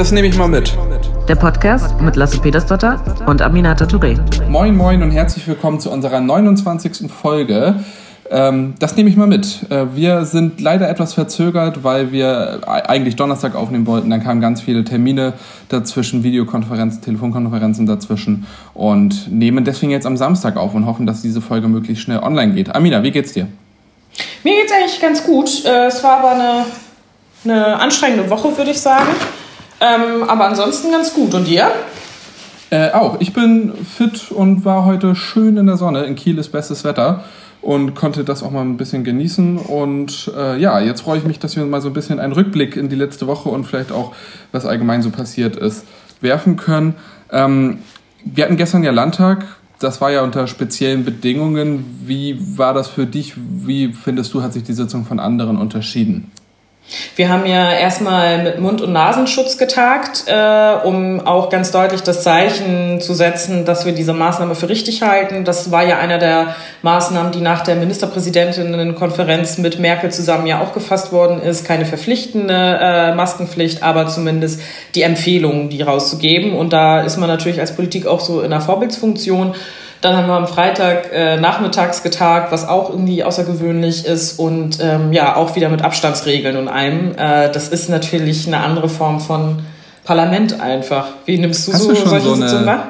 Das nehme ich mal mit. Der Podcast mit Lasse Petersdotter und Aminata Touré. Moin, moin und herzlich willkommen zu unserer 29. Folge. Ähm, das nehme ich mal mit. Äh, wir sind leider etwas verzögert, weil wir eigentlich Donnerstag aufnehmen wollten. Dann kamen ganz viele Termine dazwischen, Videokonferenzen, Telefonkonferenzen dazwischen und nehmen deswegen jetzt am Samstag auf und hoffen, dass diese Folge möglichst schnell online geht. Amina, wie geht's dir? Mir geht's eigentlich ganz gut. Äh, es war aber eine, eine anstrengende Woche, würde ich sagen. Ähm, aber ansonsten ganz gut. Und dir? Äh, auch. Ich bin fit und war heute schön in der Sonne. In Kiel ist bestes Wetter und konnte das auch mal ein bisschen genießen. Und äh, ja, jetzt freue ich mich, dass wir mal so ein bisschen einen Rückblick in die letzte Woche und vielleicht auch, was allgemein so passiert ist, werfen können. Ähm, wir hatten gestern ja Landtag. Das war ja unter speziellen Bedingungen. Wie war das für dich? Wie findest du, hat sich die Sitzung von anderen unterschieden? Wir haben ja erstmal mit Mund- und Nasenschutz getagt, äh, um auch ganz deutlich das Zeichen zu setzen, dass wir diese Maßnahme für richtig halten. Das war ja einer der Maßnahmen, die nach der Ministerpräsidentinnenkonferenz mit Merkel zusammen ja auch gefasst worden ist. Keine verpflichtende äh, Maskenpflicht, aber zumindest die Empfehlung, die rauszugeben. Und da ist man natürlich als Politik auch so in der Vorbildsfunktion. Dann haben wir am Freitag äh, nachmittags getagt, was auch irgendwie außergewöhnlich ist und ähm, ja, auch wieder mit Abstandsregeln und allem. Äh, das ist natürlich eine andere Form von Parlament einfach. Wie nimmst du Hast so du schon solche so eine- Sitzungen wahr?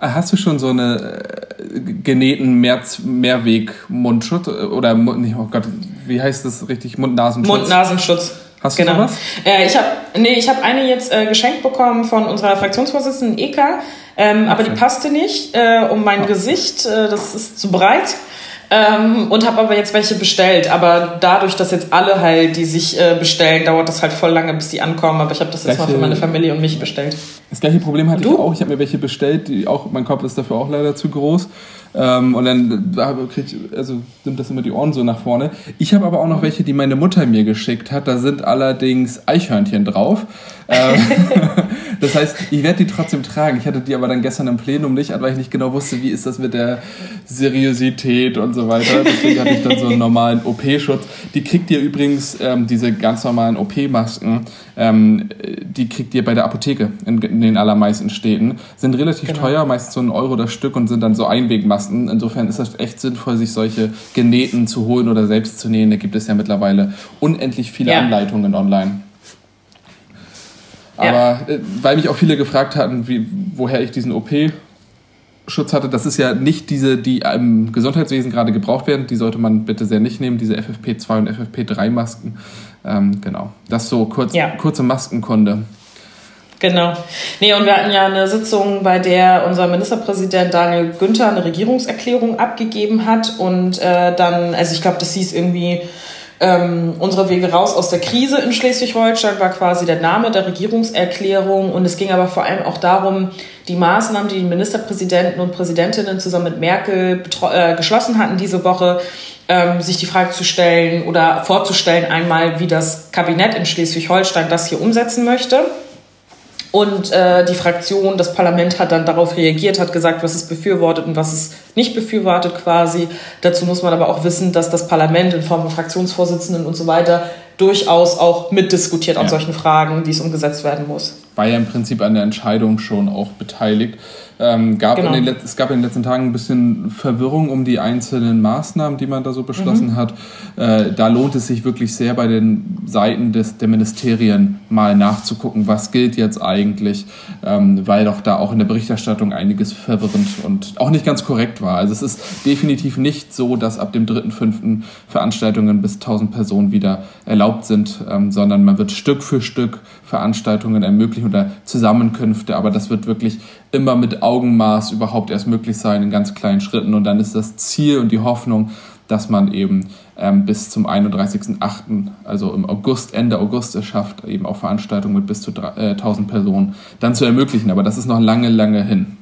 Hast du schon so eine äh, genähten Mehr Mehrweg-Mundschutz? Oder, Mund- nee, oh Gott, wie heißt das richtig? Mund-Nasenschutz? Mund-Nasenschutz. Hast du genau. sowas? Äh, ich habe nee, ich habe eine jetzt äh, geschenkt bekommen von unserer Fraktionsvorsitzenden Eka, ähm, aber die Okay. passte nicht äh, um mein Gesicht. Äh, das ist zu breit. Ähm, und habe aber jetzt welche bestellt. Aber dadurch, dass jetzt alle halt, die sich äh, bestellen, dauert das halt voll lange, bis die ankommen. Aber ich habe das jetzt mal für meine Familie und mich bestellt. Das gleiche Problem hatte ich du? auch. Ich habe mir welche bestellt, die auch, mein Kopf ist dafür auch leider zu groß. Ähm, und dann da krieg also nimmt das immer die Ohren so nach vorne. Ich habe aber auch noch welche, die meine Mutter mir geschickt hat. Da sind allerdings Eichhörnchen drauf. Ähm, das heißt, ich werde die trotzdem tragen. Ich hatte die aber dann gestern im Plenum nicht weil ich nicht genau wusste, wie ist das mit der Seriosität und so weiter. Deswegen hatte ich dann so einen normalen OP-Schutz. Die kriegt ihr übrigens, ähm, diese ganz normalen OP-Masken, ähm, die kriegt ihr bei der Apotheke in, in den allermeisten Städten. Sind relativ Genau. teuer, meistens so ein Euro das Stück und sind dann so Einwegmasken. Insofern ist das echt sinnvoll, sich solche genähten zu holen oder selbst zu nähen. Da gibt es ja mittlerweile unendlich viele Ja. Anleitungen online. Ja. Aber äh, weil mich auch viele gefragt hatten, wie, woher ich diesen OP-Schutz hatte, das ist ja nicht diese, die im Gesundheitswesen gerade gebraucht werden. Die sollte man bitte sehr nicht nehmen, diese FFP2 und FFP3-Masken. Ähm, genau. Das so kurz, Ja. kurze Maskenkunde. Genau. Nee, und wir hatten ja eine Sitzung, bei der unser Ministerpräsident Daniel Günther eine Regierungserklärung abgegeben hat. Und äh, dann, also ich glaube, das hieß irgendwie, ähm, unsere Wege raus aus der Krise in Schleswig-Holstein war quasi der Name der Regierungserklärung. Und es ging aber vor allem auch darum, die Maßnahmen, die die Ministerpräsidenten und Präsidentinnen zusammen mit Merkel äh, geschlossen hatten diese Woche, ähm, sich die Frage zu stellen oder vorzustellen einmal, wie das Kabinett in Schleswig-Holstein das hier umsetzen möchte. Und äh, die Fraktion, das Parlament hat dann darauf reagiert, hat gesagt, was es befürwortet und was es nicht befürwortet quasi. Dazu muss man aber auch wissen, dass das Parlament in Form von Fraktionsvorsitzenden und so weiter durchaus auch mitdiskutiert an Ja. solchen Fragen, wie es umgesetzt werden muss. War ja im Prinzip an der Entscheidung schon auch beteiligt. Ähm, gab Genau. in den es gab in den letzten Tagen ein bisschen Verwirrung um die einzelnen Maßnahmen, die man da so beschlossen hat. Äh, da lohnt es sich wirklich sehr bei den Seiten des, der Ministerien mal nachzugucken, was gilt jetzt eigentlich, ähm, weil doch da auch in der Berichterstattung einiges verwirrend und auch nicht ganz korrekt war. Also es ist definitiv nicht so, dass ab dem 3.5. Veranstaltungen bis 1000 Personen wieder erlaubt sind, ähm, sondern man wird Stück für Stück Veranstaltungen ermöglichen oder Zusammenkünfte, aber das wird wirklich immer mit Augenmaß überhaupt erst möglich sein in ganz kleinen Schritten und dann ist das Ziel und die Hoffnung, dass man eben ähm, bis zum 31.08., also im August, Ende August es schafft, eben auch Veranstaltungen mit bis zu drei- äh, 1000 Personen dann zu ermöglichen, aber das ist noch lange, lange hin.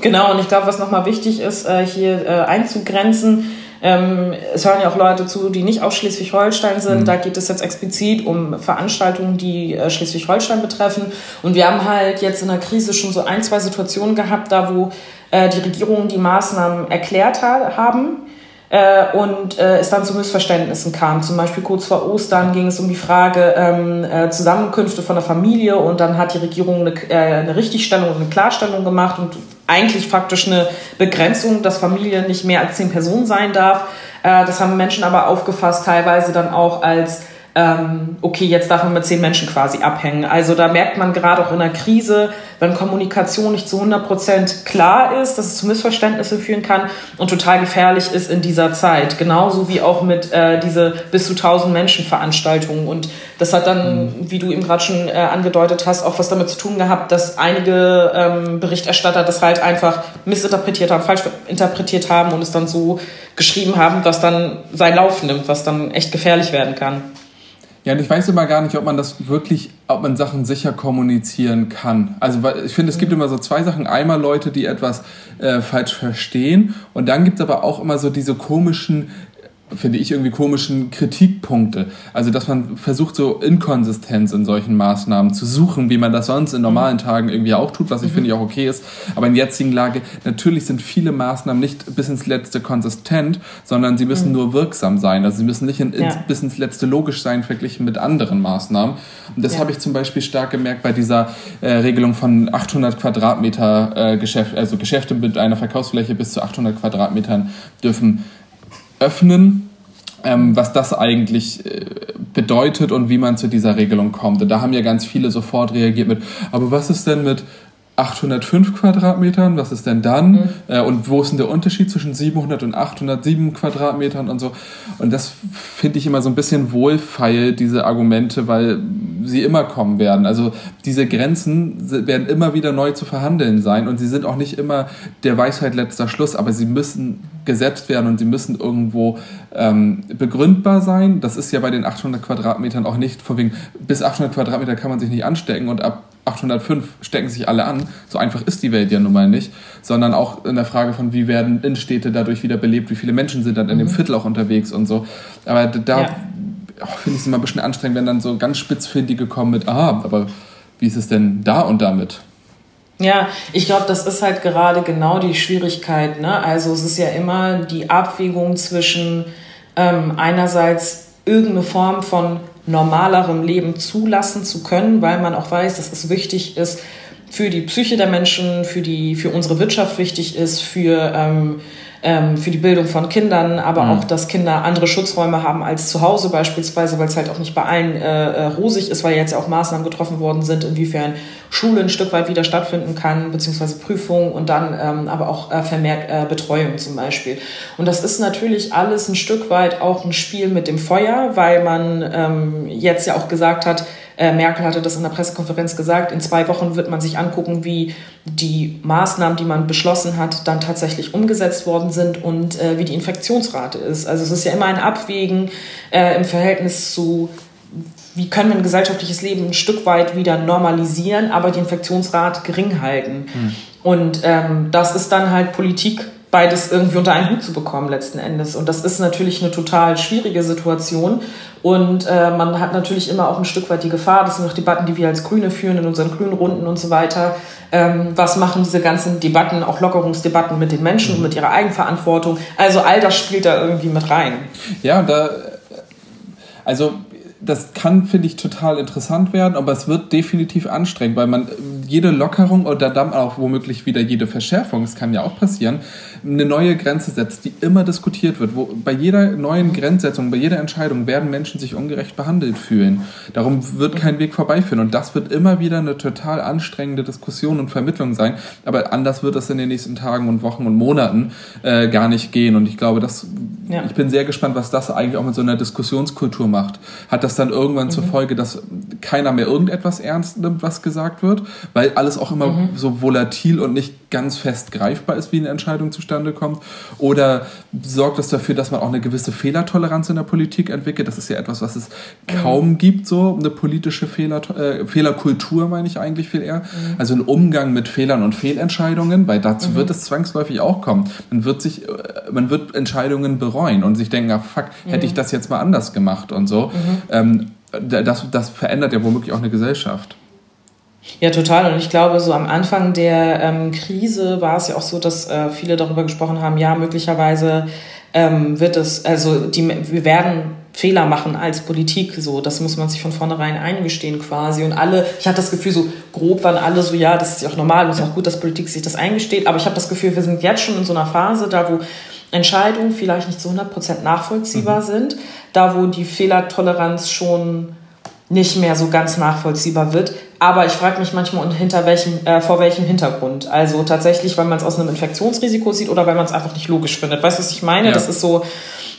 Genau, und ich glaube, was nochmal wichtig ist, äh, hier äh, einzugrenzen, ähm, es hören ja auch Leute zu, die nicht aus Schleswig-Holstein sind. Da geht es jetzt explizit um Veranstaltungen, die äh, Schleswig-Holstein betreffen. Und wir haben halt jetzt in der Krise schon so ein, zwei Situationen gehabt, da wo äh, die Regierungen die Maßnahmen erklärt ha haben. äh, und äh, es dann zu Missverständnissen kam. Zum Beispiel kurz vor Ostern ging es um die Frage ähm, äh, Zusammenkünfte von der Familie und dann hat die Regierung eine, äh, eine Richtigstellung und eine Klarstellung gemacht und eigentlich faktisch eine Begrenzung, dass Familie nicht mehr als zehn Personen sein darf. Äh, das haben Menschen aber aufgefasst, teilweise dann auch als ähm, okay, jetzt darf man mit zehn Menschen quasi abhängen. Also da merkt man gerade auch in der Krise, wenn Kommunikation nicht zu 100 Prozent klar ist, dass es zu Missverständnissen führen kann und total gefährlich ist in dieser Zeit. Genauso wie auch mit äh, diese bis zu 1000 Menschen Veranstaltungen. Und das hat dann, mhm. wie du eben gerade schon äh, angedeutet hast, auch was damit zu tun gehabt, dass einige ähm, Berichterstatter das halt einfach missinterpretiert haben, falsch interpretiert haben und es dann so geschrieben haben, dass dann seinen Lauf nimmt, was dann echt gefährlich werden kann. Ja, und ich weiß immer gar nicht, ob man das wirklich, ob man Sachen sicher kommunizieren kann. Also ich finde, es gibt immer so zwei Sachen. Einmal Leute, die etwas äh, falsch verstehen und dann gibt es aber auch immer so diese komischen finde ich, irgendwie komischen Kritikpunkte. Also, dass man versucht, so Inkonsistenz in solchen Maßnahmen zu suchen, wie man das sonst in normalen Tagen irgendwie auch tut, was ich mhm. finde auch okay ist. Aber in der jetzigen Lage, natürlich sind viele Maßnahmen nicht bis ins Letzte konsistent, sondern sie müssen mhm. nur wirksam sein. Also, sie müssen nicht in, ja. bis ins Letzte logisch sein, verglichen mit anderen Maßnahmen. Und das ja. habe ich zum Beispiel stark gemerkt bei dieser äh, Regelung von 800 Quadratmeter äh, Geschäft, also Geschäfte mit einer Verkaufsfläche bis zu 800 Quadratmetern dürfen öffnen, ähm, was das eigentlich äh, bedeutet und wie man zu dieser Regelung kommt. Und da haben ja ganz viele sofort reagiert mit, aber was ist denn mit 805 Quadratmetern, was ist denn dann? Mhm. Äh, und wo ist denn der Unterschied zwischen 700 und 807 Quadratmetern und so? Und das finde ich immer so ein bisschen wohlfeil, diese Argumente, weil sie immer kommen werden. Also diese Grenzen werden immer wieder neu zu verhandeln sein und sie sind auch nicht immer der Weisheit letzter Schluss, aber sie müssen gesetzt werden und sie müssen irgendwo ähm, begründbar sein. Das ist ja bei den 800 Quadratmetern auch nicht, vor wegen, bis 800 Quadratmeter kann man sich nicht anstecken und ab 805 stecken sich alle an. So einfach ist die Welt ja nun mal nicht, sondern auch in der Frage von, wie werden Innenstädte dadurch wieder belebt, wie viele Menschen sind dann in dem mhm. Viertel auch unterwegs und so. Aber da ja. oh, finde ich es immer ein bisschen anstrengend, wenn dann so ganz spitzfindige kommen mit, ah, aber wie ist es denn da und damit? Ja, ich glaube, das ist halt gerade genau die Schwierigkeit. Ne? Also es ist ja immer die Abwägung zwischen ähm, einerseits irgendeine Form von normalerem Leben zulassen zu können, weil man auch weiß, dass es wichtig ist für die Psyche der Menschen, für, die, für unsere Wirtschaft wichtig ist, für ähm, ähm, für die Bildung von Kindern, aber mhm. auch, dass Kinder andere Schutzräume haben als zu Hause beispielsweise, weil es halt auch nicht bei allen äh, äh, rosig ist, weil jetzt ja auch Maßnahmen getroffen worden sind, inwiefern Schule ein Stück weit wieder stattfinden kann, beziehungsweise Prüfungen und dann ähm, aber auch äh, vermehrt äh, Betreuung zum Beispiel. Und das ist natürlich alles ein Stück weit auch ein Spiel mit dem Feuer, weil man ähm, jetzt ja auch gesagt hat, äh, Merkel hatte das in der Pressekonferenz gesagt, in zwei Wochen wird man sich angucken, wie die Maßnahmen, die man beschlossen hat, dann tatsächlich umgesetzt worden sind und äh, wie die Infektionsrate ist. Also es ist ja immer ein Abwägen äh, im Verhältnis zu wie können wir ein gesellschaftliches Leben ein Stück weit wieder normalisieren, aber die Infektionsrate gering halten. Hm. Und ähm, das ist dann halt Politik beides irgendwie unter einen Hut zu bekommen letzten Endes. Und das ist natürlich eine total schwierige Situation. Und äh, man hat natürlich immer auch ein Stück weit die Gefahr, das sind auch Debatten, die wir als Grüne führen in unseren grünen Runden und so weiter. Ähm, was machen diese ganzen Debatten, auch Lockerungsdebatten mit den Menschen und mit ihrer Eigenverantwortung? Also all das spielt da irgendwie mit rein. Ja, da, also das kann, finde ich, total interessant werden, aber es wird definitiv anstrengend, weil man jede Lockerung oder dann auch womöglich wieder jede Verschärfung, es kann ja auch passieren, eine neue Grenze setzt, die immer diskutiert wird. Wo bei jeder neuen Grenzsetzung, bei jeder Entscheidung werden Menschen sich ungerecht behandelt fühlen. Darum wird kein Weg vorbeiführen. Und das wird immer wieder eine total anstrengende Diskussion und Vermittlung sein. Aber anders wird das in den nächsten Tagen und Wochen und Monaten äh, gar nicht gehen. Und ich glaube, das, ja. ich bin sehr gespannt, was das eigentlich auch mit so einer Diskussionskultur macht. Hat das dann irgendwann mhm. zur Folge, dass keiner mehr irgendetwas ernst nimmt, was gesagt wird, weil alles auch immer mhm. so volatil und nicht ganz fest greifbar ist, wie eine Entscheidung zustande kommt? Oder sorgt das dafür, dass man auch eine gewisse Fehlertoleranz in der Politik entwickelt? Das ist ja etwas, was es kaum mhm. gibt, so eine politische Fehler, äh, Fehlerkultur, meine ich eigentlich viel eher. Mhm. Also ein Umgang mit Fehlern und Fehlentscheidungen, weil dazu mhm. wird es zwangsläufig auch kommen. Man wird sich, äh, man wird Entscheidungen bereuen und sich denken, ah, fuck, hätte ich mhm. das jetzt mal anders gemacht und so. Mhm. Ähm, das, das verändert ja womöglich auch eine Gesellschaft. Ja, total. Und ich glaube, so am Anfang der ähm, Krise war es ja auch so, dass äh, viele darüber gesprochen haben, ja, möglicherweise ähm, wird es, also die, wir werden Fehler machen als Politik, so, das muss man sich von vornherein eingestehen quasi. Und alle, ich hatte das Gefühl, so grob waren alle so, ja, das ist ja auch normal und es ist auch gut, dass Politik sich das eingesteht, aber ich habe das Gefühl, wir sind jetzt schon in so einer Phase, da wo Entscheidungen vielleicht nicht zu 100% nachvollziehbar mhm. sind, da wo die Fehlertoleranz schon nicht mehr so ganz nachvollziehbar wird. Aber ich frage mich manchmal hinter welchem, äh, vor welchem Hintergrund. Also tatsächlich, weil man es aus einem Infektionsrisiko sieht oder weil man es einfach nicht logisch findet. Weißt du, was ich meine? Ja. Das ist so,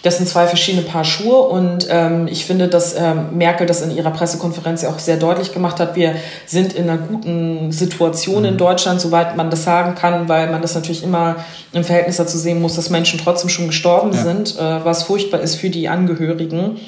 das sind zwei verschiedene Paar Schuhe und ähm, ich finde, dass ähm, Merkel das in ihrer Pressekonferenz ja auch sehr deutlich gemacht hat. Wir sind in einer guten Situation in mhm. Deutschland, soweit man das sagen kann, weil man das natürlich immer im Verhältnis dazu sehen muss, dass Menschen trotzdem schon gestorben ja. sind, äh, was furchtbar ist für die Angehörigen.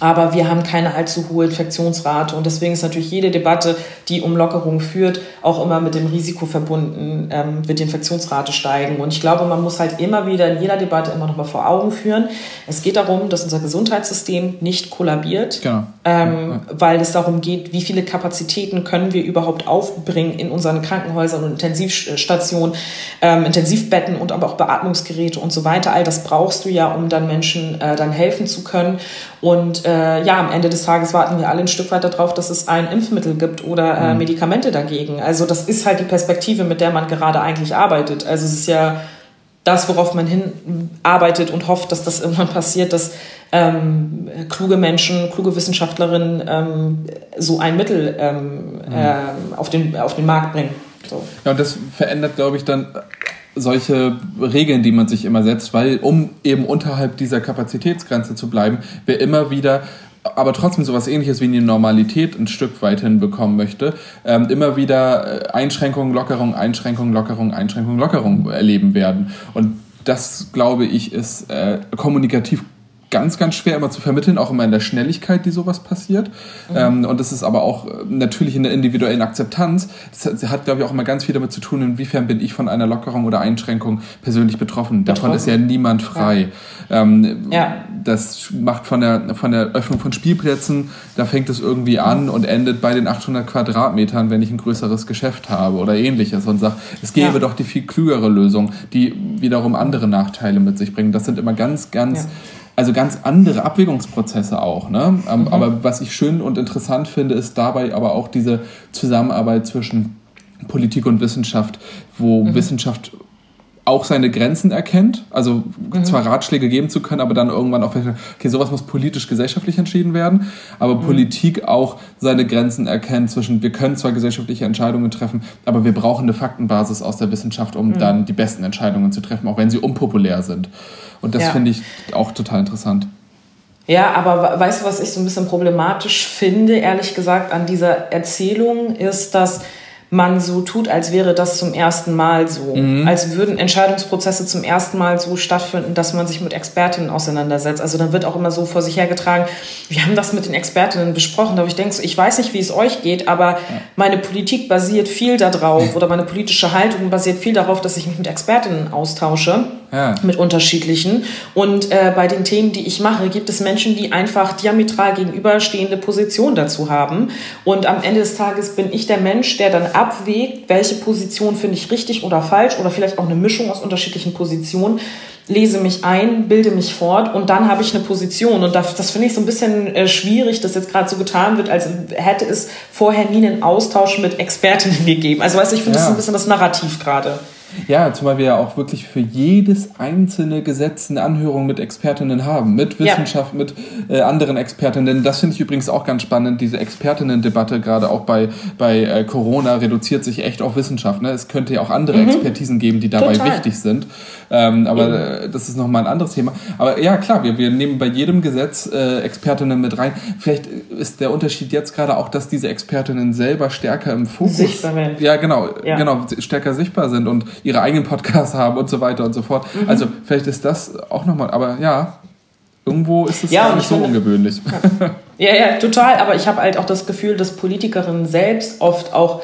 Aber wir haben keine allzu hohe Infektionsrate und deswegen ist natürlich jede Debatte, die um Lockerung führt, auch immer mit dem Risiko verbunden, ähm, wird die Infektionsrate steigen. Und ich glaube, man muss halt immer wieder in jeder Debatte immer noch mal vor Augen führen. Es geht darum, dass unser Gesundheitssystem nicht kollabiert, genau. ähm, weil es darum geht, wie viele Kapazitäten können wir überhaupt aufbringen in unseren Krankenhäusern und Intensivstationen, ähm, Intensivbetten und aber auch Beatmungsgeräte und so weiter. All das brauchst du ja, um dann Menschen äh, dann helfen zu können. Und äh, ja, am Ende des Tages warten wir alle ein Stück weit darauf, dass es ein Impfmittel gibt oder äh, mhm. Medikamente dagegen. Also das ist halt die Perspektive, mit der man gerade eigentlich arbeitet. Also es ist ja das, worauf man hin arbeitet und hofft, dass das irgendwann passiert, dass ähm, kluge Menschen, kluge Wissenschaftlerinnen ähm, so ein Mittel ähm, mhm. äh, auf, den, auf den Markt bringen. So. Ja, und das verändert, glaube ich, dann solche Regeln, die man sich immer setzt, weil um eben unterhalb dieser Kapazitätsgrenze zu bleiben, wir immer wieder aber trotzdem sowas ähnliches wie eine Normalität ein Stück weit hinbekommen möchte, ähm, immer wieder äh, Einschränkungen, Lockerung, Einschränkungen, Lockerung, Einschränkungen, Lockerung erleben werden. Und das, glaube ich, ist äh, kommunikativ ganz, ganz schwer immer zu vermitteln, auch immer in der Schnelligkeit, die sowas passiert. Mhm. Ähm, und das ist aber auch äh, natürlich in der individuellen Akzeptanz. Das hat, glaube ich, auch immer ganz viel damit zu tun, inwiefern bin ich von einer Lockerung oder Einschränkung persönlich betroffen. betroffen. Davon ist ja niemand frei. Ja. Ähm, ja. Das macht von der, von der Öffnung von Spielplätzen, da fängt es irgendwie an und endet bei den 800 Quadratmetern, wenn ich ein größeres Geschäft habe oder ähnliches und sage, es gäbe ja. doch die viel klügere Lösung, die wiederum andere Nachteile mit sich bringen. Das sind immer ganz, ganz also ganz andere Abwägungsprozesse auch. Ne? Ähm, mhm. Aber was ich schön und interessant finde, ist dabei aber auch diese Zusammenarbeit zwischen Politik und Wissenschaft, wo mhm. Wissenschaft auch seine Grenzen erkennt, also mhm. zwar Ratschläge geben zu können, aber dann irgendwann auch, okay, sowas muss politisch, gesellschaftlich entschieden werden, aber mhm. Politik auch seine Grenzen erkennt zwischen, wir können zwar gesellschaftliche Entscheidungen treffen, aber wir brauchen eine Faktenbasis aus der Wissenschaft, um mhm. dann die besten Entscheidungen zu treffen, auch wenn sie unpopulär sind. Und das ja. finde ich auch total interessant. Ja, aber weißt du, was ich so ein bisschen problematisch finde, ehrlich gesagt, an dieser Erzählung, ist, dass man so tut, als wäre das zum ersten Mal so. Mhm. Als würden Entscheidungsprozesse zum ersten Mal so stattfinden, dass man sich mit Expertinnen auseinandersetzt. Also dann wird auch immer so vor sich hergetragen, wir haben das mit den Expertinnen besprochen, aber ich denke ich weiß nicht, wie es euch geht, aber ja. meine Politik basiert viel darauf oder meine politische Haltung basiert viel darauf, dass ich mich mit Expertinnen austausche ja. mit unterschiedlichen. Und äh, bei den Themen, die ich mache, gibt es Menschen, die einfach diametral gegenüberstehende Positionen dazu haben. Und am Ende des Tages bin ich der Mensch, der dann abwägt, welche Position finde ich richtig oder falsch oder vielleicht auch eine Mischung aus unterschiedlichen Positionen lese mich ein, bilde mich fort und dann habe ich eine Position. Und das, das finde ich so ein bisschen äh, schwierig, dass jetzt gerade so getan wird, als hätte es vorher nie einen Austausch mit Expertinnen gegeben. Also weißt du, ich finde ja. das ein bisschen das Narrativ gerade. Ja, zumal wir ja auch wirklich für jedes einzelne Gesetz eine Anhörung mit Expertinnen haben, mit Wissenschaft, ja. mit äh, anderen Expertinnen. Das finde ich übrigens auch ganz spannend, diese Expertinnen-Debatte, gerade auch bei, bei äh, Corona, reduziert sich echt auf Wissenschaft. Ne? Es könnte ja auch andere mhm. Expertisen geben, die dabei Total. wichtig sind. Ähm, aber mhm. das ist nochmal ein anderes Thema. Aber ja, klar, wir, wir nehmen bei jedem Gesetz äh, Expertinnen mit rein. Vielleicht ist der Unterschied jetzt gerade auch, dass diese Expertinnen selber stärker im Fokus... Sichtbar werden. Ja, genau, ja. genau, stärker sichtbar sind und ihre eigenen Podcasts haben und so weiter und so fort. Mhm. Also vielleicht ist das auch nochmal, aber ja, irgendwo ist es ja, gar nicht so finde, ungewöhnlich. Ja. ja, ja, total. Aber ich habe halt auch das Gefühl, dass Politikerinnen selbst oft auch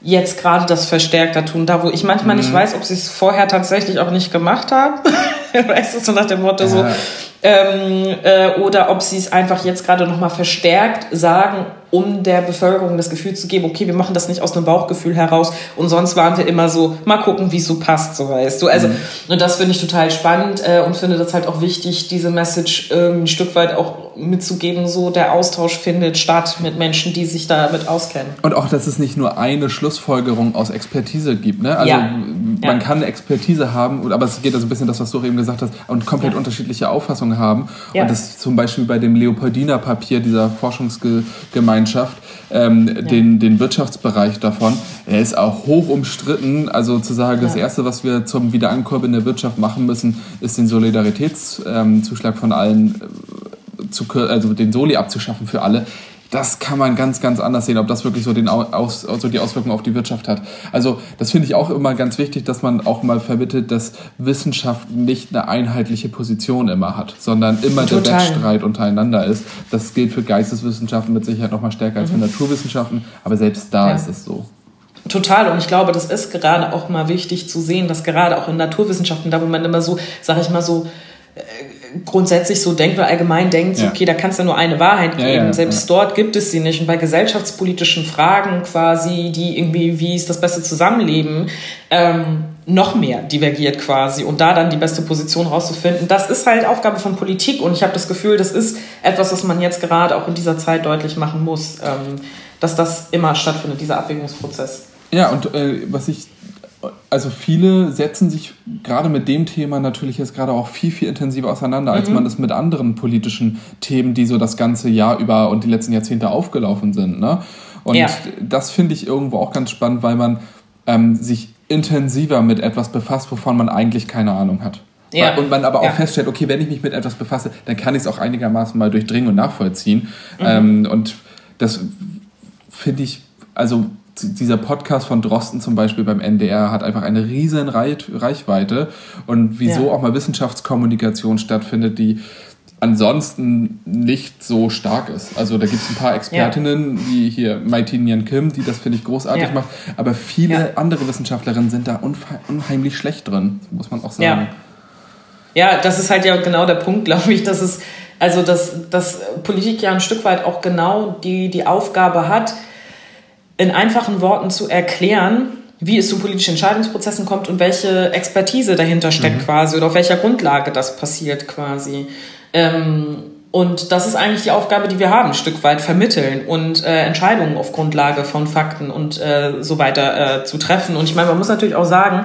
jetzt gerade das verstärkter tun. Da, wo ich manchmal mhm. nicht weiß, ob sie es vorher tatsächlich auch nicht gemacht haben. weißt du, so nach dem Motto ja. so. Ähm, äh, oder ob sie es einfach jetzt gerade nochmal verstärkt sagen, um der Bevölkerung das Gefühl zu geben, okay, wir machen das nicht aus einem Bauchgefühl heraus und sonst waren wir immer so, mal gucken, wie es so passt, so weißt du. Also, mhm. und das finde ich total spannend äh, und finde das halt auch wichtig, diese Message ähm, ein Stück weit auch mitzugeben, so der Austausch findet statt mit Menschen, die sich damit auskennen. Und auch, dass es nicht nur eine Schlussfolgerung aus Expertise gibt. Ne? Also ja. man ja. kann Expertise haben, aber es geht also ein bisschen das, was du eben gesagt hast, und komplett ja. unterschiedliche Auffassungen haben. Und das zum Beispiel bei dem Leopoldiner Papier dieser Forschungsgemeinschaft, ähm, den, den Wirtschaftsbereich davon, er ist auch hoch umstritten. Also zu sagen, das Erste, was wir zum Wiederankurbeln der Wirtschaft machen müssen, ist den Solidaritätszuschlag ähm, von allen zu, also den Soli abzuschaffen für alle, das kann man ganz, ganz anders sehen, ob das wirklich so, den Aus, so die Auswirkungen auf die Wirtschaft hat. Also das finde ich auch immer ganz wichtig, dass man auch mal vermittelt, dass Wissenschaft nicht eine einheitliche Position immer hat, sondern immer Total. der Wettstreit untereinander ist. Das gilt für Geisteswissenschaften mit Sicherheit noch mal stärker als für mhm. Naturwissenschaften, aber selbst da ja. ist es so. Total. Und ich glaube, das ist gerade auch mal wichtig zu sehen, dass gerade auch in Naturwissenschaften, da wo man immer so, sage ich mal so, grundsätzlich so denkt oder allgemein denkt, ja. okay, da kann es ja nur eine Wahrheit geben. Ja, ja, Selbst dort gibt es sie nicht. Und bei gesellschaftspolitischen Fragen quasi, die irgendwie, wie ist das beste Zusammenleben, ähm, noch mehr divergiert quasi und da dann die beste Position rauszufinden, das ist halt Aufgabe von Politik und ich habe das Gefühl, das ist etwas, was man jetzt gerade auch in dieser Zeit deutlich machen muss, ähm, dass das immer stattfindet, dieser Abwägungsprozess. Ja, und äh, was ich also viele setzen sich gerade mit dem Thema natürlich jetzt gerade auch viel, viel intensiver auseinander, als mhm. man es mit anderen politischen Themen, die so das ganze Jahr über und die letzten Jahrzehnte aufgelaufen sind. Ne? Und ja. das finde ich irgendwo auch ganz spannend, weil man ähm, sich intensiver mit etwas befasst, wovon man eigentlich keine Ahnung hat. Ja. Und man aber auch ja. feststellt, okay, wenn ich mich mit etwas befasse, dann kann ich es auch einigermaßen mal durchdringen und nachvollziehen. Mhm. Ähm, und das finde ich, also dieser Podcast von Drosten zum Beispiel beim NDR hat einfach eine riesen Reichweite und wieso ja. auch mal Wissenschaftskommunikation stattfindet, die ansonsten nicht so stark ist. Also da gibt es ein paar Expertinnen, ja. wie hier Maitin Yan Kim, die das, finde ich, großartig ja. macht, aber viele andere Wissenschaftlerinnen sind da unheimlich schlecht drin, muss man auch sagen. Ja. das ist halt ja genau der Punkt, glaube ich, dass es, also dass, dass Politik ja ein Stück weit auch genau die, die Aufgabe hat, in einfachen Worten zu erklären, wie es zu politischen Entscheidungsprozessen kommt und welche Expertise dahinter steckt mhm. quasi oder auf welcher Grundlage das passiert quasi. Ähm, und das ist eigentlich die Aufgabe, die wir haben, ein Stück weit vermitteln und äh, Entscheidungen auf Grundlage von Fakten und äh, so weiter äh, zu treffen. Und ich meine, man muss natürlich auch sagen,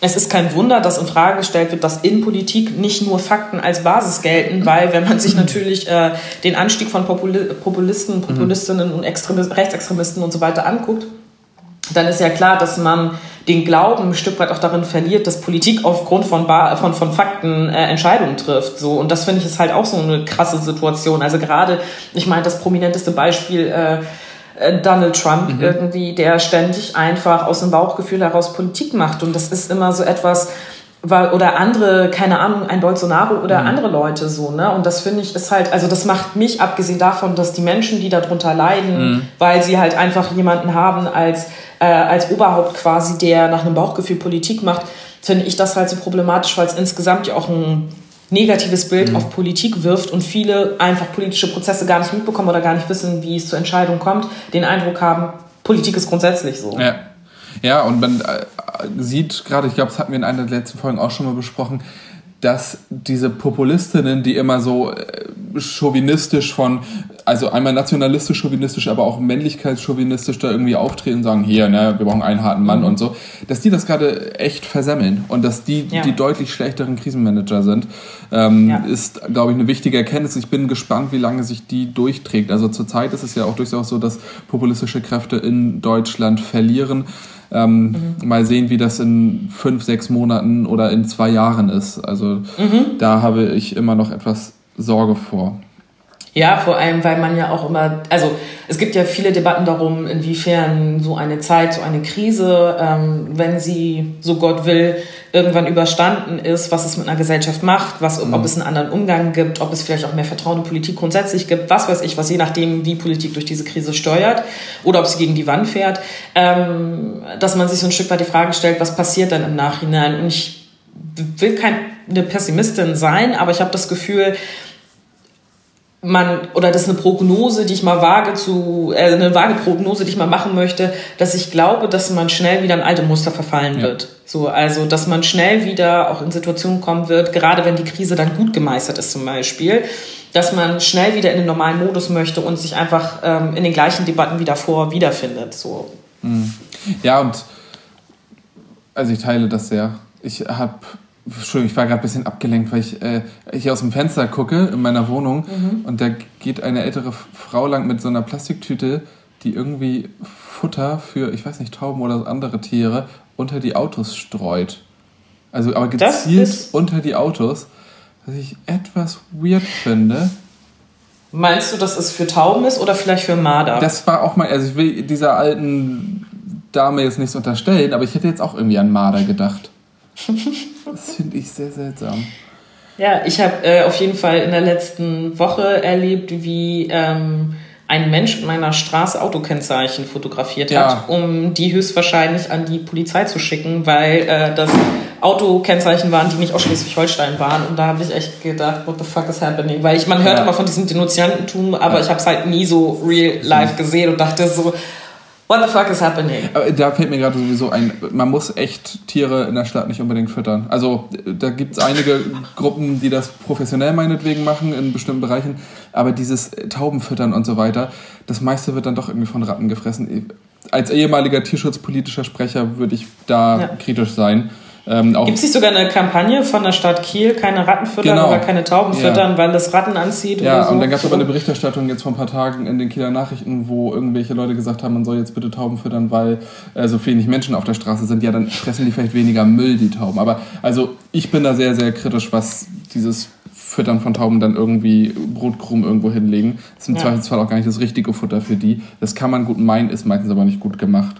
es ist kein Wunder, dass in Frage gestellt wird, dass in Politik nicht nur Fakten als Basis gelten, weil wenn man sich natürlich äh, den Anstieg von Popul Populisten, mhm. Populistinnen und Extremisten, Rechtsextremisten und so weiter anguckt, dann ist ja klar, dass man den Glauben ein Stück weit auch darin verliert, dass Politik aufgrund von, ba von, von Fakten äh, Entscheidungen trifft. So. Und das finde ich ist halt auch so eine krasse Situation. Also gerade, ich meine, das prominenteste Beispiel äh, Donald Trump mhm. irgendwie, der ständig einfach aus dem Bauchgefühl heraus Politik macht. Und das ist immer so etwas, weil, oder andere, keine Ahnung, ein Bolsonaro oder mhm. andere Leute so, ne? Und das finde ich ist halt, also das macht mich, abgesehen davon, dass die Menschen, die darunter leiden, mhm. weil sie halt einfach jemanden haben als, äh, als Oberhaupt quasi, der nach einem Bauchgefühl Politik macht, finde ich das halt so problematisch, weil es insgesamt ja auch ein negatives Bild mhm. auf Politik wirft und viele einfach politische Prozesse gar nicht mitbekommen oder gar nicht wissen, wie es zur Entscheidung kommt, den Eindruck haben, Politik ist grundsätzlich so. Ja. Ja, und man äh, sieht gerade, ich glaube, das hatten wir in einer der letzten Folgen auch schon mal besprochen, dass diese Populistinnen, die immer so äh, chauvinistisch von, also einmal nationalistisch, chauvinistisch, aber auch männlichkeitschauvinistisch da irgendwie auftreten und sagen, hier, ne, wir brauchen einen harten Mann mhm. und so, dass die das gerade echt versemmeln und dass die ja. die deutlich schlechteren Krisenmanager sind, ähm, ja. ist, glaube ich, eine wichtige Erkenntnis. Ich bin gespannt, wie lange sich die durchträgt. Also zurzeit ist es ja auch durchaus so, dass populistische Kräfte in Deutschland verlieren. Ähm, mhm. Mal sehen, wie das in fünf, sechs Monaten oder in zwei Jahren ist. Also mhm. da habe ich immer noch etwas Sorge vor. Ja, vor allem, weil man ja auch immer, also es gibt ja viele Debatten darum, inwiefern so eine Zeit, so eine Krise, ähm, wenn sie, so Gott will, irgendwann überstanden ist, was es mit einer Gesellschaft macht, was, mhm. ob es einen anderen Umgang gibt, ob es vielleicht auch mehr Vertrauen in Politik grundsätzlich gibt, was weiß ich, was je nachdem, wie Politik durch diese Krise steuert oder ob sie gegen die Wand fährt, ähm, dass man sich so ein Stück weit die Frage stellt, was passiert dann im Nachhinein? Und ich will keine Pessimistin sein, aber ich habe das Gefühl, man, oder das ist eine Prognose, die ich mal wage zu, äh, eine vage Prognose, die ich mal machen möchte, dass ich glaube, dass man schnell wieder in alte Muster verfallen ja. wird. So, also, dass man schnell wieder auch in Situationen kommen wird, gerade wenn die Krise dann gut gemeistert ist zum Beispiel, dass man schnell wieder in den normalen Modus möchte und sich einfach ähm, in den gleichen Debatten wie davor wiederfindet. So. Mhm. Ja, und also ich teile das sehr. Ich habe Entschuldigung, ich war gerade ein bisschen abgelenkt, weil ich äh, hier aus dem Fenster gucke in meiner Wohnung mhm. und da geht eine ältere Frau lang mit so einer Plastiktüte, die irgendwie Futter für, ich weiß nicht, Tauben oder andere Tiere unter die Autos streut. Also aber gezielt unter die Autos, was ich etwas weird finde. Meinst du, dass es für Tauben ist oder vielleicht für Marder? Das war auch mal, also ich will dieser alten Dame jetzt nichts unterstellen, aber ich hätte jetzt auch irgendwie an Marder gedacht. Das finde ich sehr seltsam. Ja, ich habe äh, auf jeden Fall in der letzten Woche erlebt, wie ähm, ein Mensch in meiner Straße Autokennzeichen fotografiert ja. hat, um die höchstwahrscheinlich an die Polizei zu schicken, weil äh, das Autokennzeichen waren, die nicht aus Schleswig-Holstein waren. Und da habe ich echt gedacht, what the fuck is happening? Weil ich, man hört ja. immer von diesem Denunziantentum, aber ja. ich habe es halt nie so real life gesehen und dachte so, What the fuck is happening? Da fällt mir gerade sowieso ein, man muss echt Tiere in der Stadt nicht unbedingt füttern. Also da gibt es einige Gruppen, die das professionell meinetwegen machen in bestimmten Bereichen, aber dieses Taubenfüttern und so weiter, das meiste wird dann doch irgendwie von Ratten gefressen. Als ehemaliger tierschutzpolitischer Sprecher würde ich da ja. kritisch sein. Ähm, Gibt es nicht sogar eine Kampagne von der Stadt Kiel, keine Ratten füttern genau. oder keine Tauben füttern, ja. weil das Ratten anzieht? Ja, so? und dann gab es aber eine Berichterstattung jetzt vor ein paar Tagen in den Kieler Nachrichten, wo irgendwelche Leute gesagt haben, man soll jetzt bitte Tauben füttern, weil äh, so wenig Menschen auf der Straße sind. Ja, dann fressen die vielleicht weniger Müll, die Tauben. Aber also ich bin da sehr, sehr kritisch, was dieses Füttern von Tauben dann irgendwie Brotkrumen irgendwo hinlegen. Das ist im ja. Zweifelsfall auch gar nicht das richtige Futter für die. Das kann man gut meinen, ist meistens aber nicht gut gemacht.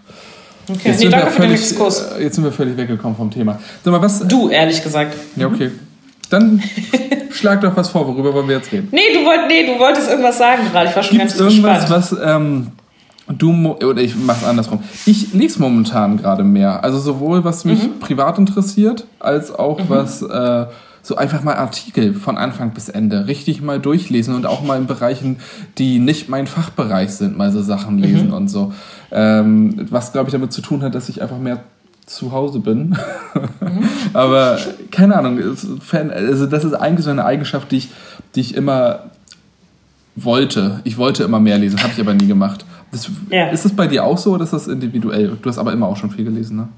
Okay, jetzt, nee, sind danke völlig, für den Exkurs. Äh, jetzt sind wir völlig weggekommen vom Thema. Sag mal, was, du, ehrlich gesagt. Ja, okay. Dann schlag doch was vor, worüber wollen wir jetzt reden? Nee, du, wollt, nee, du wolltest irgendwas sagen gerade. Ich war schon Gibt's ganz irgendwas, gespannt. was ähm, du, oder ich mach's andersrum. Ich lese momentan gerade mehr. Also sowohl was mich mhm. privat interessiert, als auch mhm. was... Äh, so einfach mal Artikel von Anfang bis Ende richtig mal durchlesen und auch mal in Bereichen, die nicht mein Fachbereich sind, mal so Sachen lesen mhm. und so. Ähm, was, glaube ich, damit zu tun hat, dass ich einfach mehr zu Hause bin. Mhm. Aber keine Ahnung, also das ist eigentlich so eine Eigenschaft, die ich, die ich immer wollte. Ich wollte immer mehr lesen, habe ich aber nie gemacht. Das, ja. Ist das bei dir auch so oder ist das individuell? Du hast aber immer auch schon viel gelesen, ne?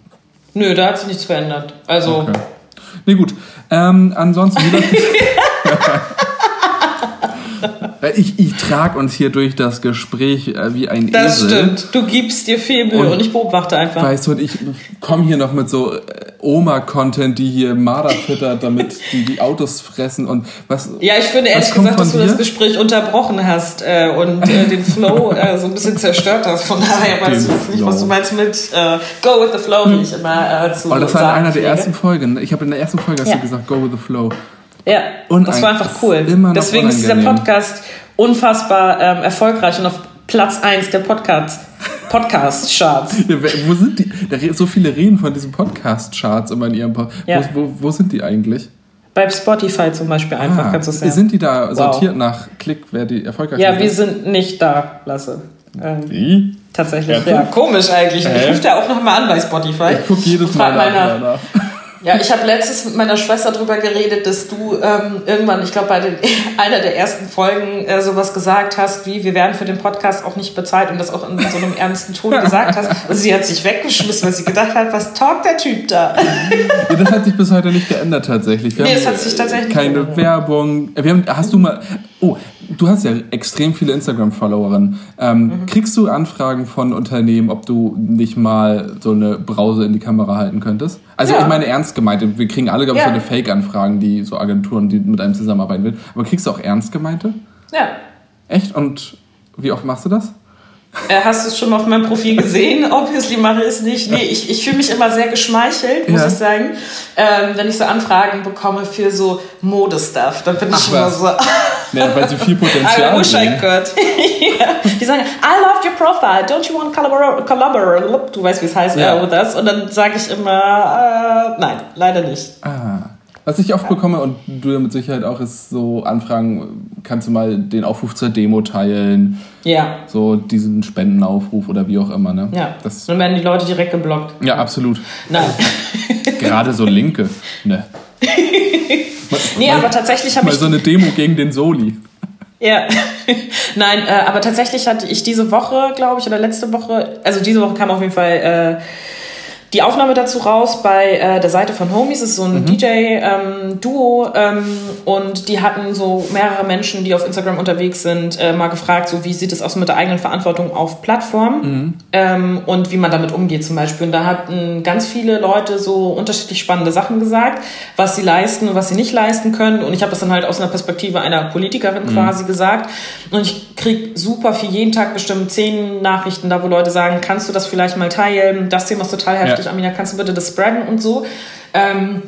Nö, da hat sich nichts verändert. Also. Okay. Nee, gut. Ähm, ansonsten. Ich, ich trage uns hier durch das Gespräch äh, wie ein das Esel. Das stimmt. Du gibst dir viel Mühe und, und ich beobachte einfach. Weißt du, und ich komme hier noch mit so äh, Oma-Content, die hier Marder füttert, damit die die Autos fressen und was. Ja, ich finde ehrlich gesagt, dass du das Gespräch unterbrochen hast äh, und äh, den Flow äh, so ein bisschen zerstört hast. Von daher weiß ich nicht, was du meinst mit äh, Go with the Flow, wie ich immer äh, zu oh, Das war einer der ersten Folgen. Ich habe in der ersten Folge hast ja. du gesagt, Go with the Flow. Ja, und das war einfach cool. Deswegen ist dieser Podcast unfassbar ähm, erfolgreich und auf Platz 1 der Podcast. Podcast-Charts. Ja, wo sind die? Da so viele reden von diesen Podcast-Charts immer in ihrem Podcast. Ja. Wo, wo, wo, sind die eigentlich? Bei Spotify zum Beispiel einfach, ah, kannst du sagen. Sind die da wow. sortiert nach Klick, wer die erfolgreich Ja, wir sind nicht da, Lasse. Ähm, Wie? Tatsächlich, ja. Komisch eigentlich. Äh? Ich rufe ja auch nochmal an bei Spotify. Ich gucke jedes Mal nach. Ja, ich habe letztens mit meiner Schwester darüber geredet, dass du ähm, irgendwann, ich glaube, bei den, einer der ersten Folgen äh, sowas gesagt hast, wie wir werden für den Podcast auch nicht bezahlt und das auch in so einem ernsten Ton gesagt hast. Und sie hat sich weggeschmissen, weil sie gedacht hat, was talkt der Typ da? Ja, das hat sich bis heute nicht geändert tatsächlich. Wir nee, das hat sich tatsächlich keine geändert. Werbung. Wir haben, hast du mal, oh, du hast ja extrem viele Instagram-Followerinnen. Ähm, mhm. Kriegst du Anfragen von Unternehmen, ob du nicht mal so eine Brause in die Kamera halten könntest? Also ja. ich meine ernst gemeinte, wir kriegen alle, glaube ich, ja. so eine Fake-Anfragen, die so Agenturen, die mit einem zusammenarbeiten will. Aber kriegst du auch ernst gemeinte? Ja. Echt? Und wie oft machst du das? Äh, hast du es schon mal auf meinem Profil gesehen? Obviously mache ich es nicht. Nee, ich, ich fühle mich immer sehr geschmeichelt, muss ja. ich sagen. Ähm, wenn ich so Anfragen bekomme für so Modestuff, dann bin ich Ach, immer so. ja, weil sie viel Potenzial I wish I could. ja. Die sagen, I love your profile, don't you want to collaborate? Du weißt, wie es heißt, ja. uh, with us. Und dann sage ich immer, uh, nein, leider nicht. Ah. Was ich oft bekomme und du ja mit Sicherheit auch, ist so Anfragen, kannst du mal den Aufruf zur Demo teilen? Ja. So diesen Spendenaufruf oder wie auch immer, ne? Ja. Das Dann werden die Leute direkt geblockt. Ja, absolut. Nein. Gerade so Linke, ne? nee, aber tatsächlich habe ich. Mal so eine Demo gegen den Soli. Ja, nein, äh, aber tatsächlich hatte ich diese Woche, glaube ich, oder letzte Woche, also diese Woche kam auf jeden Fall äh, die Aufnahme dazu raus bei äh, der Seite von Homies. Das ist so ein mhm. DJ-Duo ähm, ähm, und die hatten so mehrere Menschen, die auf Instagram unterwegs sind, äh, mal gefragt, so wie sieht es aus mit der eigenen Verantwortung auf Plattform mhm. ähm, und wie man damit umgeht zum Beispiel. Und da hatten ganz viele Leute so unterschiedlich spannende Sachen gesagt, was sie leisten und was sie nicht leisten können. Und ich habe das dann halt aus einer Perspektive einer Politikerin mhm. quasi gesagt. Und ich krieg super viel, jeden Tag bestimmt zehn Nachrichten da, wo Leute sagen, kannst du das vielleicht mal teilen? Das Thema ist total heftig. Ja dich, Amina, kannst du bitte das spreaden und so. Ähm,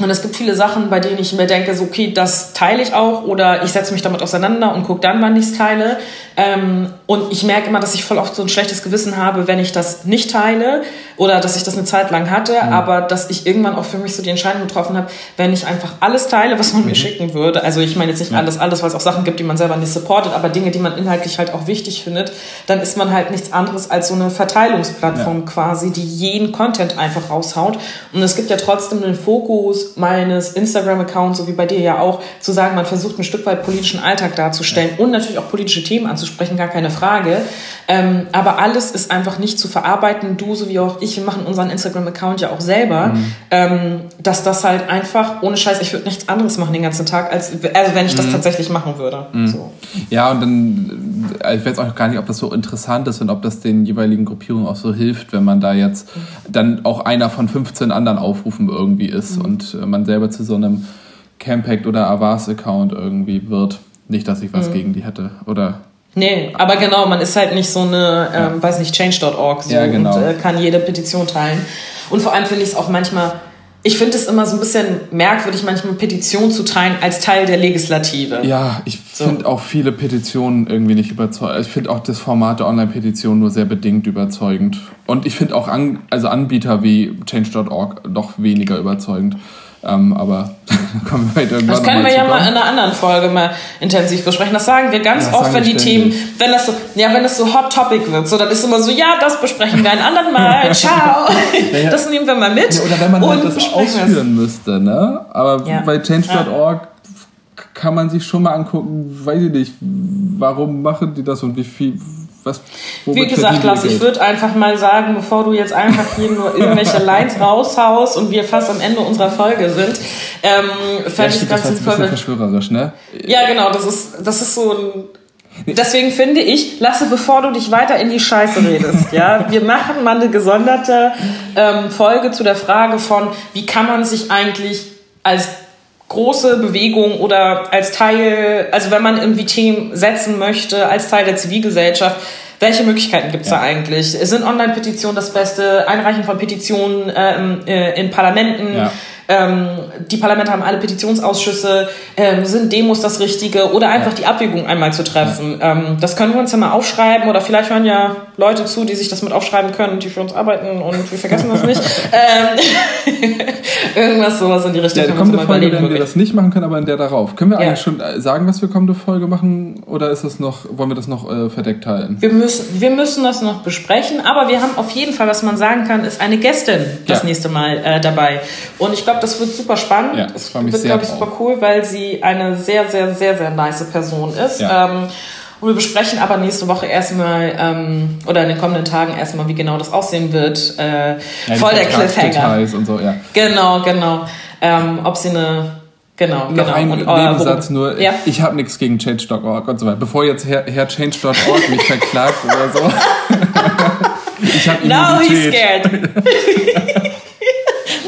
und es gibt viele Sachen, bei denen ich mir denke, so, okay, das teile ich auch oder ich setze mich damit auseinander und gucke dann, wann ich es teile. Ähm, und ich merke immer, dass ich voll oft so ein schlechtes Gewissen habe, wenn ich das nicht teile oder dass ich das eine Zeit lang hatte, mhm. aber dass ich irgendwann auch für mich so die Entscheidung getroffen habe, wenn ich einfach alles teile, was man mhm. mir schicken würde. Also ich meine jetzt nicht ja. alles, alles, weil es auch Sachen gibt, die man selber nicht supportet, aber Dinge, die man inhaltlich halt auch wichtig findet, dann ist man halt nichts anderes als so eine Verteilungsplattform ja. quasi, die jeden Content einfach raushaut. Und es gibt ja trotzdem den Fokus meines Instagram-Accounts, so wie bei dir ja auch, zu sagen, man versucht ein Stück weit politischen Alltag darzustellen und natürlich auch politische Themen anzusprechen, gar keine Frage. Ähm, aber alles ist einfach nicht zu verarbeiten. Du sowie auch ich, wir machen unseren Instagram-Account ja auch selber, mhm. ähm, dass das halt einfach, ohne Scheiß, ich würde nichts anderes machen den ganzen Tag, als also wenn ich das mhm. tatsächlich machen würde. Mhm. So. Ja, und dann, äh, ich weiß auch gar nicht, ob das so interessant ist und ob das den jeweiligen Gruppierungen auch so hilft, wenn man da jetzt dann auch einer von 15 anderen Aufrufen irgendwie ist mhm. Und äh, man selber zu so einem Campact oder Avast-Account irgendwie wird. Nicht, dass ich was mhm. gegen die hätte. Oder Nee, aber genau, man ist halt nicht so eine, ähm, weiß nicht, change.org so ja, genau. und äh, kann jede Petition teilen. Und vor allem finde ich es auch manchmal, ich finde es immer so ein bisschen merkwürdig, manchmal Petitionen zu teilen als Teil der Legislative. Ja, ich so. finde auch viele Petitionen irgendwie nicht überzeugend. Ich finde auch das Format der Online-Petition nur sehr bedingt überzeugend. Und ich finde auch an, also Anbieter wie change.org doch weniger überzeugend. Ähm, aber kommen wir irgendwann Das können wir ja mal in einer anderen Folge mal intensiv besprechen. Das sagen wir ganz ja, oft, wenn die Themen, wenn das so, ja, wenn es so Hot Topic wird, so dann ist immer so, ja, das besprechen wir ein anderen Mal. Ciao. Ja, das nehmen wir mal mit. oder wenn man halt das ausführen müsste, ne? Aber bei Change.org kann man sich schon mal angucken, weiß ich nicht, warum machen die das und wie viel was, Wie gesagt, Lars, ich würde einfach mal sagen, bevor du jetzt einfach hier nur irgendwelche Lines raushaust und wir fast am Ende unserer Folge sind, ähm, fände ja, ich ganz sinnvoll. Ein verschwörerisch, ne? Ja, genau, das ist, das ist so ein. Deswegen finde ich, lasse, bevor du dich weiter in die Scheiße redest, ja, wir machen mal eine gesonderte ähm, Folge zu der Frage von, wie kann man sich eigentlich als große Bewegung oder als Teil, also wenn man irgendwie Themen setzen möchte, als Teil der Zivilgesellschaft, welche Möglichkeiten gibt es ja. da eigentlich? Sind Online-Petitionen das Beste? Einreichen von Petitionen ähm, äh, in Parlamenten? Ja. Ähm, die Parlamente haben alle Petitionsausschüsse. Ähm, sind Demos das Richtige? Oder einfach ja. die Abwägung einmal zu treffen? Ähm, das können wir uns ja mal aufschreiben. Oder vielleicht hören ja Leute zu, die sich das mit aufschreiben können, die für uns arbeiten und wir vergessen das nicht. Ähm, irgendwas sowas in die Richtung. Ja, die kommende Folge werden wir das nicht machen können, aber in der darauf. Können wir eigentlich schon äh, sagen, was wir kommende Folge machen? Oder ist das noch, wollen wir das noch äh, verdeckt halten? Wir müssen, wir müssen das noch besprechen, aber wir haben auf jeden Fall, was man sagen kann, ist eine Gästin das ja. nächste Mal äh, dabei. Und ich glaube, das wird super spannend. Ja, das wird, glaube ich, super cool, weil sie eine sehr, sehr, sehr, sehr nice Person ist. Ja. Ähm, und wir besprechen aber nächste Woche erstmal ähm, oder in den kommenden Tagen erstmal, wie genau das aussehen wird. Äh, ja, voll der Cliffhanger. Und so, ja. Genau, genau. Ähm, ob sie eine Genau, Noch genau. ein und, äh, Nebensatz nur, ja? ich habe nichts gegen Change.org und so weiter. Bevor jetzt Herr, Herr Change.org mich verklagt oder so. ich habe Now he's scared.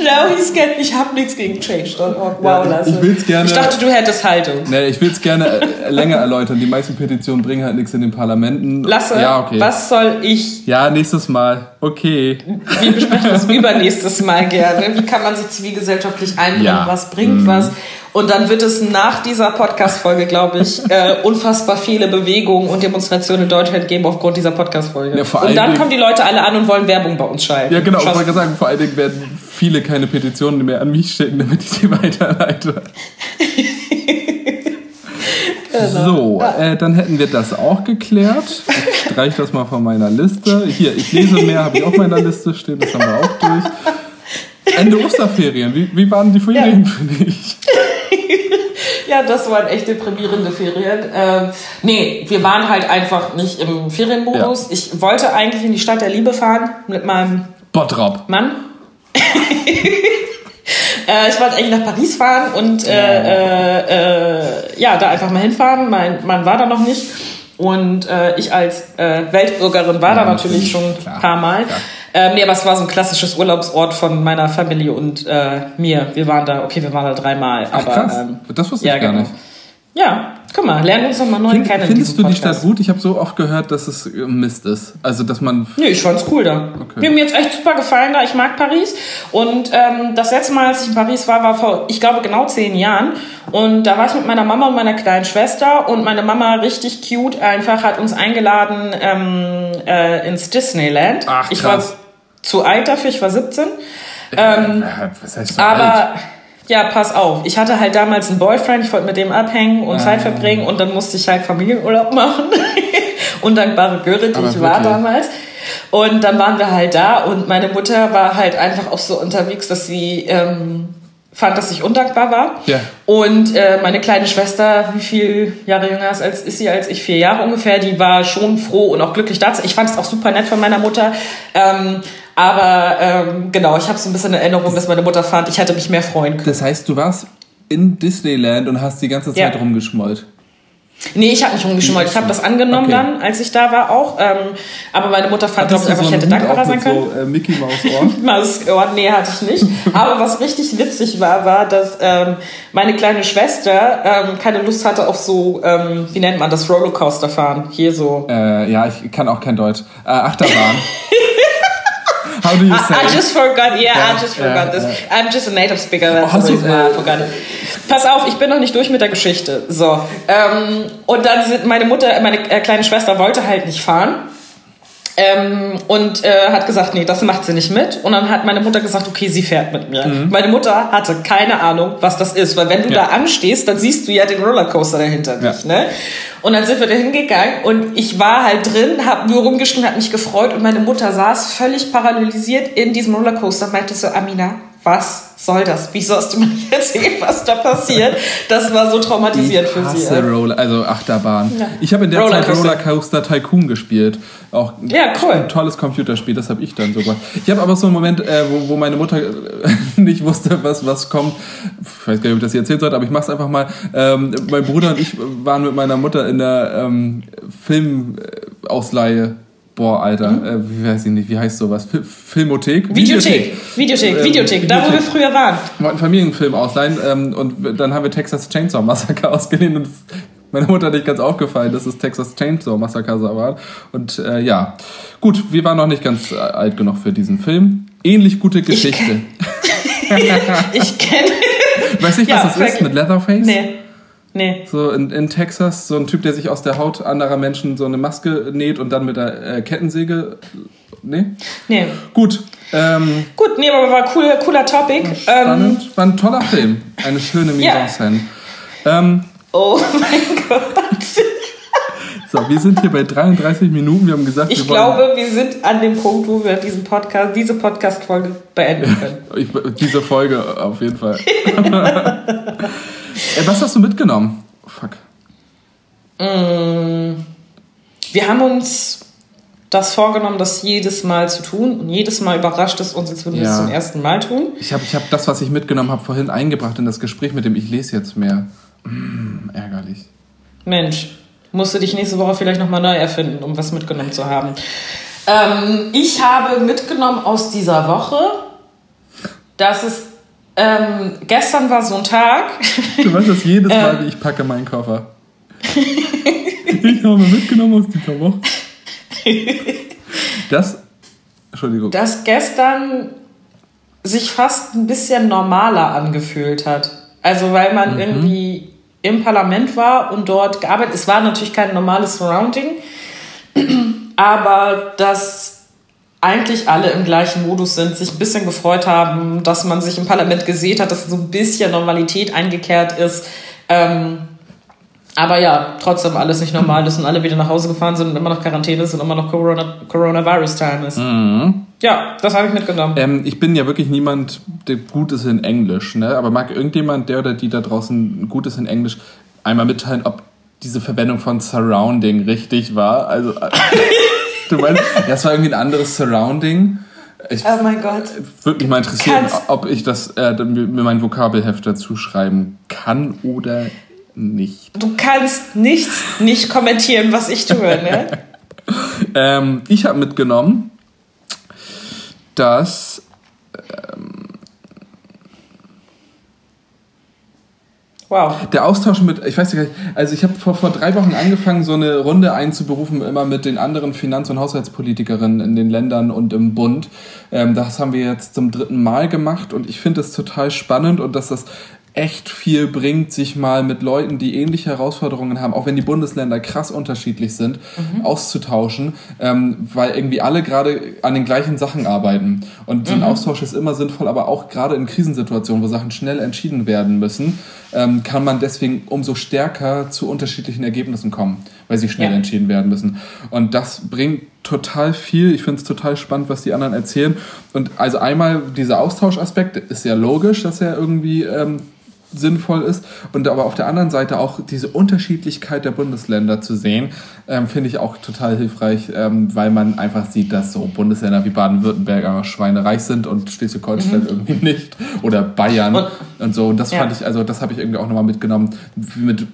No, he's scared. Ich habe nichts gegen Change.org. Wow, Lasse. Ich will's gerne. Ich dachte, du hättest Haltung. Nee, ich will es gerne äh, länger erläutern. Die meisten Petitionen bringen halt nichts in den Parlamenten. Lasse, ja, okay. was soll ich? Ja, nächstes Mal. Okay. Wir besprechen das übernächstes Mal gerne. Wie kann man sich zivilgesellschaftlich einbringen? Ja. Was bringt mhm. was? Und dann wird es nach dieser Podcast-Folge, glaube ich, äh, unfassbar viele Bewegungen und Demonstrationen in Deutschland geben aufgrund dieser Podcast-Folge. Ja, und dann kommen die Leute alle an und wollen Werbung bei uns schalten. Ja, genau. Ich wollte sagen, vor allen Dingen werden viele keine Petitionen mehr an mich schicken, damit ich sie weiterleite. Genau. So, äh, dann hätten wir das auch geklärt. Ich streiche das mal von meiner Liste. Hier, ich lese mehr, habe ich auf meiner Liste stehen, das haben wir auch durch. Ende Osterferien, wie, wie waren die Ferien ja. für dich? ja, das waren echt deprimierende Ferien. Ähm, nee, wir waren halt einfach nicht im Ferienmodus. Ja. Ich wollte eigentlich in die Stadt der Liebe fahren mit meinem Bottrop. Mann. Äh, ich wollte eigentlich nach Paris fahren und äh, äh, äh, ja, da einfach mal hinfahren. Mein Mann war da noch nicht. Und äh, ich als äh, Weltbürgerin war ja, da natürlich schon ein paar Mal. Ähm, nee, aber es war so ein klassisches Urlaubsort von meiner Familie und mir. Wir waren da, okay, wir waren da dreimal. Ach, aber, krass. Ähm, das wusste ich ja, gar genau. nicht. Ja, guck mal, lernen uns nochmal neu Find, kennen. Findest du die Stadt gut? Ich habe so oft gehört, dass es äh, Mist ist. Also, dass man. Nee, ich fand's cool da. Okay. Mir, hat jetzt echt super gefallen da. Ich mag Paris. Und ähm, das letzte Mal, als ich in Paris war, war vor, ich glaube, genau zehn Jahren. Und da war ich mit meiner Mama und meiner kleinen Schwester. Und meine Mama, richtig cute, einfach hat uns eingeladen ähm, äh, ins Disneyland. Ach, krass. Ich war zu alt dafür, ich war 17. Ähm, äh, was heißt so aber. Alt? Ja, pass auf. Ich hatte halt damals einen Boyfriend, ich wollte mit dem abhängen und ah. Zeit verbringen und dann musste ich halt Familienurlaub machen. Undankbare Göre, die ich war damals. Und dann waren wir halt da und meine Mutter war halt einfach auch so unterwegs, dass sie ähm, fand, dass ich undankbar war. Ja. Und äh, meine kleine Schwester, wie viele Jahre jünger ist, als, ist sie als ich? Vier Jahre ungefähr. Die war schon froh und auch glücklich dazu. Ich fand es auch super nett von meiner Mutter. Ähm, aber ähm, genau, ich habe so ein bisschen Erinnerung, dass meine Mutter fand, ich hätte mich mehr freuen können. Das heißt, du warst in Disneyland und hast die ganze Zeit ja. rumgeschmollt. Nee, ich habe nicht rumgeschmollt. Ich habe das angenommen okay. dann, als ich da war auch. Ähm, aber meine Mutter fand, glaube ich, einfach, so ich hätte dankbarer sein können. So, äh, Mickey Maus Ohr? Maus Ohr, nee, hatte ich nicht. aber was richtig witzig war, war, dass ähm, meine kleine Schwester ähm, keine Lust hatte auf so, ähm, wie nennt man das, Rollercoaster fahren. Hier so. Äh, ja, ich kann auch kein Deutsch. Äh, Achterbahn. How do you say? I, I just forgot. Yeah, yeah I just forgot yeah, this. Yeah. I'm just a native speaker. That's oh, the reason why I forgot it. Pass auf, ich bin noch nicht durch mit der Geschichte. So. Ähm, und dann sind meine Mutter, meine äh, kleine Schwester wollte halt nicht fahren. Ähm, und äh, hat gesagt, nee, das macht sie nicht mit. Und dann hat meine Mutter gesagt, okay, sie fährt mit mir. Mhm. Meine Mutter hatte keine Ahnung, was das ist, weil wenn du ja. da anstehst, dann siehst du ja den Rollercoaster dahinter ja. dich. Ne? Und dann sind wir da hingegangen und ich war halt drin, habe nur rumgeschrien, hat mich gefreut und meine Mutter saß völlig paralysiert in diesem Rollercoaster und meinte so, Amina, was soll das? Wie sollst du mir erzählen, was da passiert? Das war so traumatisierend für sie. Roller, also Achterbahn. Ja. Ich habe in der Roller Zeit Rollercoaster Tycoon gespielt. Auch ja, cool. ein tolles Computerspiel, das habe ich dann sogar. Ich habe aber so einen Moment, äh, wo, wo, meine Mutter nicht wusste, was, was kommt. Ich weiß gar nicht, ob ich das hier erzählen sollte, aber ich mache es einfach mal. Ähm, mein Bruder und ich waren mit meiner Mutter in der ähm, Filmausleihe Boah, Alter, mhm. äh, wie weiß ich nicht, wie heißt sowas? F Filmothek? Videothek. Videothek, Videothek, Videothek, da wo wir früher waren. Wir wollten Familienfilm ausleihen ähm, und dann haben wir Texas Chainsaw Massacre ausgeliehen und meine Mutter hat nicht ganz aufgefallen, dass es Texas Chainsaw Massacre war. Und äh, ja, gut, wir waren noch nicht ganz äh, alt genug für diesen Film. Ähnlich gute Geschichte. Ich kenne. kenn Weiß nicht, was ja, das ist mit Leatherface? Nee. Nee. So in, in Texas, so ein Typ, der sich aus der Haut anderer Menschen so eine Maske näht und dann mit der äh, Kettensäge. Nee? Nee. Gut. Ähm, Gut, nee, aber war cool, cooler Topic. Spannend. Ähm, war ein toller Film. Eine schöne Mise en scène. Ja. Ähm, oh mein Gott. So, wir sind hier bei 33 Minuten. Wir haben gesagt, ich wir glaube, wir sind an dem Punkt, wo wir diesen Podcast, diese Podcast-Folge beenden können. diese Folge auf jeden Fall. Ey, was hast du mitgenommen? Oh, fuck. Mm, wir haben uns das vorgenommen, das jedes Mal zu tun. Und jedes Mal überrascht es uns, als würden wir es zum ersten Mal tun. Ich habe ich hab das, was ich mitgenommen habe, vorhin eingebracht in das Gespräch mit dem Ich lese jetzt mehr. Mm, ärgerlich. Mensch, musst du dich nächste Woche vielleicht nochmal neu erfinden, um was mitgenommen zu haben. Ähm, ich habe mitgenommen aus dieser Woche, dass es ähm, gestern war so ein Tag. Du weißt das jedes Mal, ähm, wie ich packe meinen Koffer. ich habe mitgenommen aus dieser Woche. Das, Entschuldigung. Das gestern sich fast ein bisschen normaler angefühlt hat. Also weil man mhm. irgendwie im Parlament war und dort gearbeitet. Es war natürlich kein normales Surrounding, aber das eigentlich alle im gleichen Modus sind, sich ein bisschen gefreut haben, dass man sich im Parlament gesehen hat, dass so ein bisschen Normalität eingekehrt ist. Ähm, aber ja, trotzdem alles nicht normal ist und alle wieder nach Hause gefahren sind und immer noch Quarantäne ist und immer noch Corona, Coronavirus-Time ist. Mhm. Ja, das habe ich mitgenommen. Ähm, ich bin ja wirklich niemand, der gut ist in Englisch, ne? aber mag irgendjemand, der oder die da draußen gut ist in Englisch, einmal mitteilen, ob diese Verwendung von Surrounding richtig war? Also, äh, du meinst, das war irgendwie ein anderes Surrounding. Ich oh mein Gott. Würde mich mal interessieren, Kannst ob ich das äh, mir mein Vokabelheft dazu schreiben kann oder nicht. Du kannst nichts nicht kommentieren, was ich tue, ne? ähm, ich habe mitgenommen, dass Wow. Der Austausch mit, ich weiß nicht, also ich habe vor, vor drei Wochen angefangen, so eine Runde einzuberufen, immer mit den anderen Finanz- und Haushaltspolitikerinnen in den Ländern und im Bund. Ähm, das haben wir jetzt zum dritten Mal gemacht und ich finde das total spannend und dass das echt viel bringt, sich mal mit Leuten, die ähnliche Herausforderungen haben, auch wenn die Bundesländer krass unterschiedlich sind, mhm. auszutauschen, ähm, weil irgendwie alle gerade an den gleichen Sachen arbeiten. Und so ein mhm. Austausch ist immer sinnvoll, aber auch gerade in Krisensituationen, wo Sachen schnell entschieden werden müssen, ähm, kann man deswegen umso stärker zu unterschiedlichen Ergebnissen kommen, weil sie schnell ja. entschieden werden müssen. Und das bringt total viel. Ich finde es total spannend, was die anderen erzählen. Und also einmal dieser Austauschaspekt ist ja logisch, dass er irgendwie ähm, sinnvoll ist. Und aber auf der anderen Seite auch diese Unterschiedlichkeit der Bundesländer zu sehen, ähm, finde ich auch total hilfreich, ähm, weil man einfach sieht, dass so Bundesländer wie Baden-Württemberg einfach schweinereich sind und Schleswig-Holstein mhm. irgendwie nicht. Oder Bayern und, und so. Und das ja. fand ich, also das habe ich irgendwie auch nochmal mitgenommen. Mit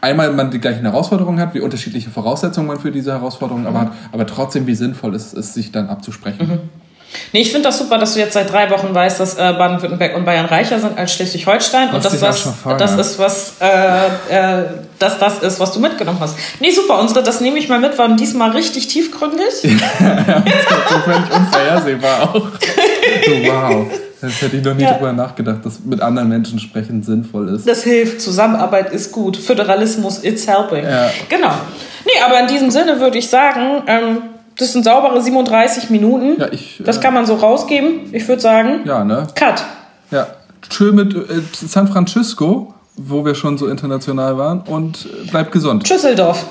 einmal man die gleichen Herausforderungen hat, wie unterschiedliche Voraussetzungen man für diese Herausforderungen mhm. aber hat, aber trotzdem wie sinnvoll ist es, sich dann abzusprechen. Mhm. Nee, ich finde das super, dass du jetzt seit drei Wochen weißt, dass äh, Baden-Württemberg und Bayern reicher sind als Schleswig-Holstein und das, vor, das ja. ist was, äh, äh, dass das ist, was du mitgenommen hast. Nee, super, unsere, das nehme ich mal mit, waren diesmal richtig tiefgründig. ja, das war völlig unvorhersehbar auch. wow. Das hätte ich noch nie ja. drüber nachgedacht, dass mit anderen Menschen sprechen sinnvoll ist. Das hilft, Zusammenarbeit ist gut, Föderalismus, it's helping. Ja. Genau. Nee, aber in diesem Sinne würde ich sagen, ähm, das sind saubere 37 Minuten. Ja, ich, das äh, kann man so rausgeben. Ich würde sagen. Ja, ne? Cut. Ja. Tschö mit äh, San Francisco, wo wir schon so international waren. Und äh, bleibt gesund. Tschüsseldorf.